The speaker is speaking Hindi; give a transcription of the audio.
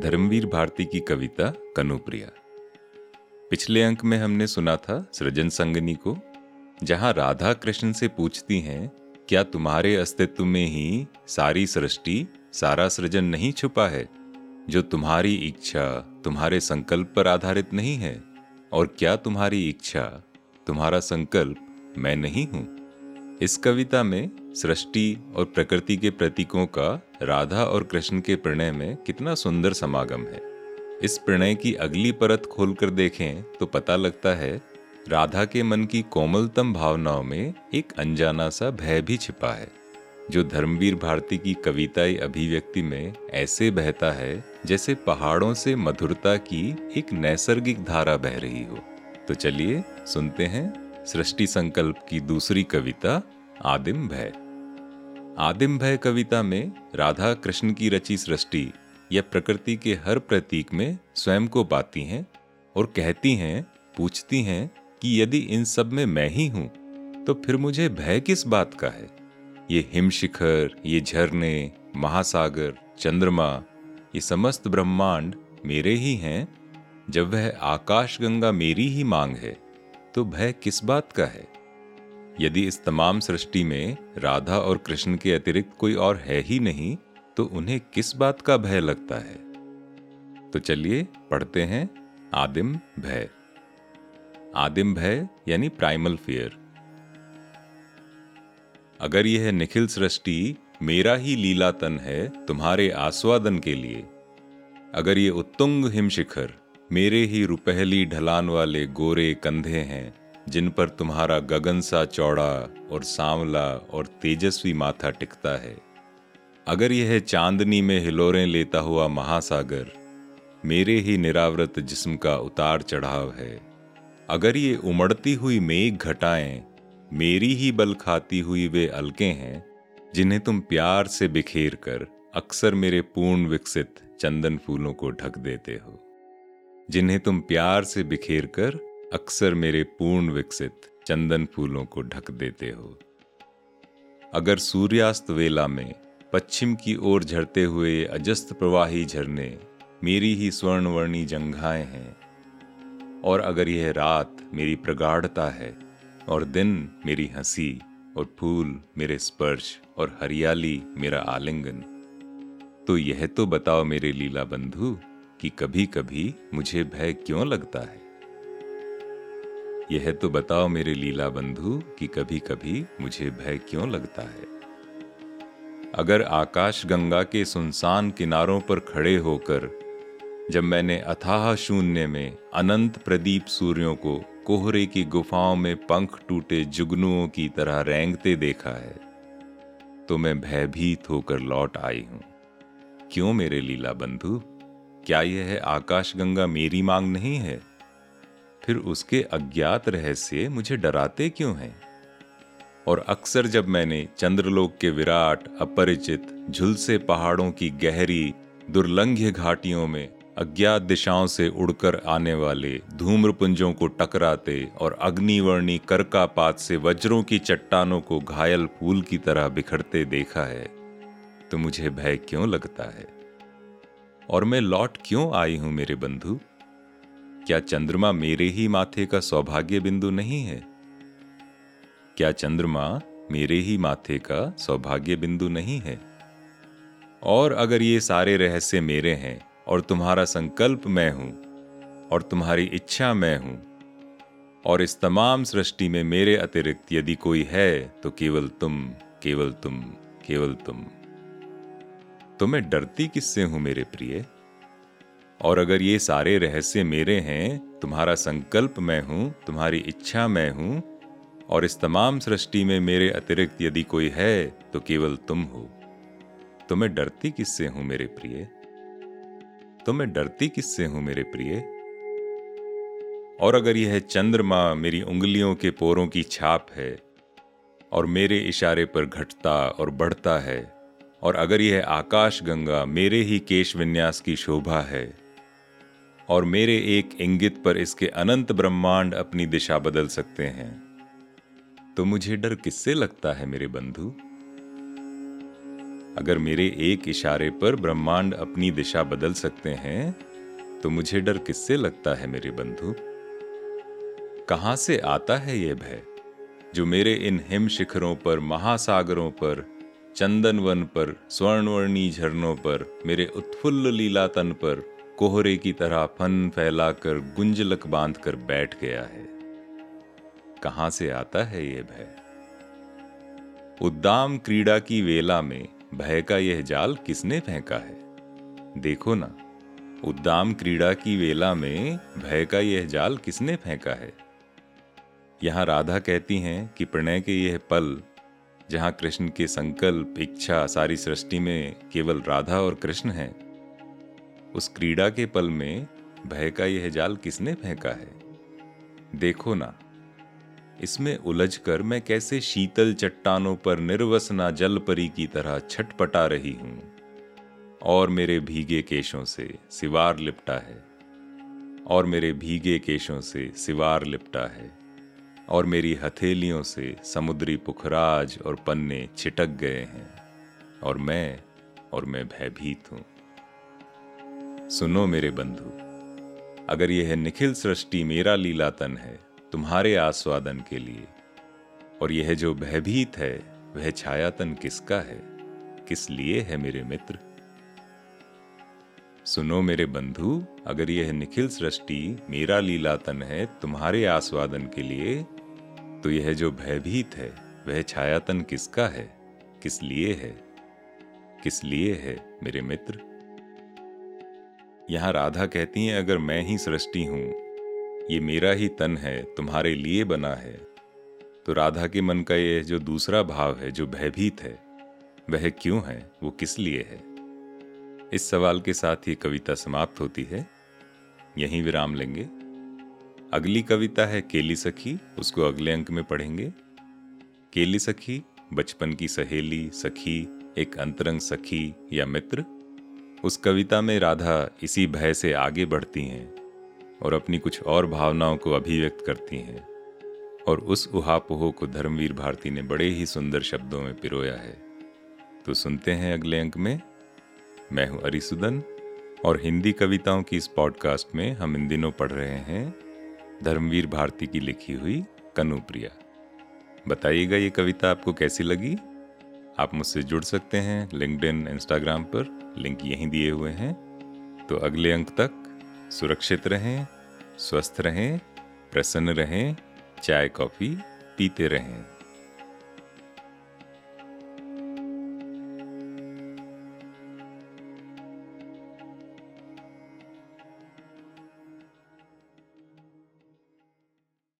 धर्मवीर भारती की कविता कनुप्रिया। पिछले अंक में हमने सुना था सृजन संगनी को, जहाँ राधा कृष्ण से पूछती हैं, क्या तुम्हारे अस्तित्व में ही सारी सृष्टि, सारा सृजन नहीं छुपा है? जो तुम्हारी इच्छा, तुम्हारे संकल्प पर आधारित नहीं है? और क्या तुम्हारी इच्छा, तुम्हारा संकल्प मैं नहीं हूँ? इस कविता में सृष्टि और प्रकृति के प्रतीकों का राधा और कृष्ण के प्रणय में कितना सुंदर समागम है। इस प्रणय की अगली परत खोलकर देखें तो पता लगता है, राधा के मन की कोमलतम भावनाओं में एक अनजाना सा भय भी छिपा है, जो धर्मवीर भारती की कविताई अभिव्यक्ति में ऐसे बहता है, जैसे पहाड़ों से मधुरता की एक नैसर्गिक धारा बह रही हो। तो चलिए सुनते हैं सृष्टि संकल्प की दूसरी कविता आदिम भय आदिम भय कविता में राधा कृष्ण की रची सृष्टि या प्रकृति के हर प्रतीक में स्वयं को पाती हैं और कहती हैं, पूछती हैं कि यदि इन सब में मैं ही हूँ तो फिर मुझे भय किस बात का है? ये हिमशिखर, ये झरने, महासागर, चंद्रमा, ये समस्त ब्रह्मांड मेरे ही हैं, जब वह आकाश गंगा मेरी ही मांग है। तो भय किस बात का है? यदि इस तमाम सृष्टि में राधा और कृष्ण के अतिरिक्त कोई और है ही नहीं तो उन्हें किस बात का भय लगता है? तो चलिए पढ़ते हैं आदिम भय। आदिम भय यानी प्राइमल फियर अगर यह निखिल सृष्टि मेरा ही लीलातन है तुम्हारे आस्वादन के लिए, अगर ये उत्तुंग हिमशिखर मेरे ही रुपहली ढलान वाले गोरे कंधे हैं, जिन पर तुम्हारा गगन सा चौड़ा और सांवला और तेजस्वी माथा टिकता है। अगर यह चांदनी में हिलोरें लेता हुआ महासागर, मेरे ही निरावृत जिस्म का उतार चढ़ाव है। अगर ये उमड़ती हुई मेघ घटाएँ, मेरी ही बल खाती हुई वे अलके हैं, जिन्हें तुम प्यार से बिखेर कर अक्सर मेरे पूर्ण विकसित चंदन फूलों को ढक देते हो। जिन्हें तुम प्यार से बिखेर कर अक्सर मेरे पूर्ण विकसित चंदन फूलों को ढक देते हो। अगर सूर्यास्त वेला में पश्चिम की ओर झरते हुए अजस्त प्रवाही झरने मेरी ही स्वर्णवर्णी जंघाएँ हैं, और अगर यह रात मेरी प्रगाढ़ता है और दिन मेरी हँसी और फूल मेरे स्पर्श और हरियाली मेरा आलिंगन तो यह तो बताओ मेरे लीला बंधु कि कभी कभी मुझे भय क्यों लगता है? यह तो बताओ मेरे लीला बंधु कि कभी कभी मुझे भय क्यों लगता है? अगर आकाश गंगा के सुनसान किनारों पर खड़े होकर, जब मैंने अथाह शून्य में अनंत प्रदीप सूर्यों को कोहरे की गुफाओं में पंख टूटे जुगनुओं की तरह रेंगते देखा है तो मैं भयभीत होकर लौट आई हूँ। क्यों मेरे लीला बंधु? क्या यह आकाश गंगा मेरी मांग नहीं है? फिर उसके अज्ञात रहस्य मुझे डराते क्यों हैं? और अक्सर जब मैंने चंद्रलोक के विराट, अपरिचित, झुलसे पहाड़ों की गहरी, दुर्लंघ्य घाटियों में अज्ञात दिशाओं से उड़कर आने वाले धूम्रपुंजों को टकराते और अग्निवर्णी करकापात से वज्रों की चट्टानों को घायल फूल की तरह बिखरते देखा है तो मुझे भय क्यों लगता है? और मैं लौट क्यों आई हूँ मेरे बंधु? क्या चंद्रमा मेरे ही माथे का सौभाग्य बिंदु नहीं है? क्या चंद्रमा मेरे ही माथे का सौभाग्य बिंदु नहीं है? और अगर ये सारे रहस्य मेरे हैं और तुम्हारा संकल्प मैं हूँ और तुम्हारी इच्छा मैं हूँ और इस तमाम सृष्टि में मेरे अतिरिक्त यदि कोई है तो केवल तुम केवल तुम केवल तुम। तो मैं डरती किससे हूँ मेरे प्रिय? और अगर ये सारे रहस्य मेरे हैं, तुम्हारा संकल्प मैं हूँ, तुम्हारी इच्छा मैं हूँ, और इस तमाम सृष्टि में मेरे अतिरिक्त यदि कोई है तो केवल तुम हो। तो मैं डरती किससे हूँ मेरे प्रिय? तो मैं डरती किससे हूँ मेरे प्रिय? और अगर यह चंद्रमा मेरी उंगलियों के पोरों की छाप है, और मेरे इशारे पर घटता और बढ़ता है और अगर यह आकाश गंगा मेरे ही केश विन्यास की शोभा है, और मेरे एक इंगित पर इसके अनंत ब्रह्मांड अपनी दिशा बदल सकते हैं तो मुझे डर किससे लगता है मेरे बंधु? अगर मेरे एक इशारे पर ब्रह्मांड अपनी दिशा बदल सकते हैं तो मुझे डर किससे लगता है मेरे बंधु? कहाँ से आता है यह भय, जो मेरे इन हिम शिखरों पर, महासागरों पर चंदन वन पर, स्वर्णवर्णी झरनों पर, मेरे उत्फुल्ल लीला तन पर कोहरे की तरह फन फैलाकर गुंजलक बाँध कर बैठ गया है। कहाँ से आता है ये भय? उद्दाम क्रीड़ा की वेला में भय का यह जाल किसने फेंका है? देखो ना, उद्दाम क्रीड़ा की वेला में भय का यह जाल किसने फेंका है? यहाँ राधा कहती हैं कि प्रणय के यह पल जहाँ कृष्ण के संकल्प, इच्छा, सारी सृष्टि में केवल राधा और कृष्ण हैं, उस क्रीड़ा के पल में भय का यह जाल किसने फेंका है? देखो ना, इसमें उलझकर मैं कैसे शीतल चट्टानों पर निर्वसना जल परी की तरह छटपटा रही हूँ, और मेरे भीगे केशों से सिवार लिपटा है, और मेरे भीगे केशों से सिवार लिपटा है। और मेरी हथेलियों से समुद्री पुखराज और पन्ने छिटक गए हैं, और मैं और मैं भयभीत हूँ। सुनो मेरे बंधु, अगर यह निखिल सृष्टि मेरा लीलातन है तुम्हारे आस्वादन के लिए, और यह जो भयभीत है, वह छायातन किसका है, किस लिए है मेरे मित्र? सुनो मेरे बंधु, अगर यह निखिल सृष्टि मेरा लीलातन है तुम्हारे आस्वादन के लिए तो यह जो भयभीत है, वह छायातन किसका है? किस लिए है? किस लिए है, मेरे मित्र? यहाँ राधा कहती हैं, अगर मैं ही सृष्टि हूँ, ये मेरा ही तन है, तुम्हारे लिए बना है। तो राधा के मन का यह जो दूसरा भाव है, जो भयभीत है, वह क्यों है? वो किस लिए है? इस सवाल के साथ ही कविता समाप्त होती है। यहीं विराम लेंगे। अगली कविता है केली सखी, उसको अगले अंक में पढ़ेंगे। केली सखी, बचपन की सहेली, सखी, एक अंतरंग सखी या मित्र। उस कविता में राधा इसी भय से आगे बढ़ती हैं और अपनी कुछ और भावनाओं को अभिव्यक्त करती हैं। और उस उहापोह को धर्मवीर भारती ने बड़े ही सुंदर शब्दों में पिरोया है। तो सुनते हैं अगले अंक में। मैं हूँ अरिसुदन और हिंदी कविताओं की इस पॉडकास्ट में हम इन दिनों पढ़ रहे हैं धर्मवीर भारती की लिखी हुई कनुप्रिया। बताइएगा ये कविता आपको कैसी लगी? आप मुझसे जुड़ सकते हैं लिंकड इंस्टाग्राम पर, लिंक यहीं दिए हुए हैं। तो अगले अंक तक सुरक्षित रहें, स्वस्थ रहें, प्रसन्न रहें, चाय, कॉफ़ी पीते रहें।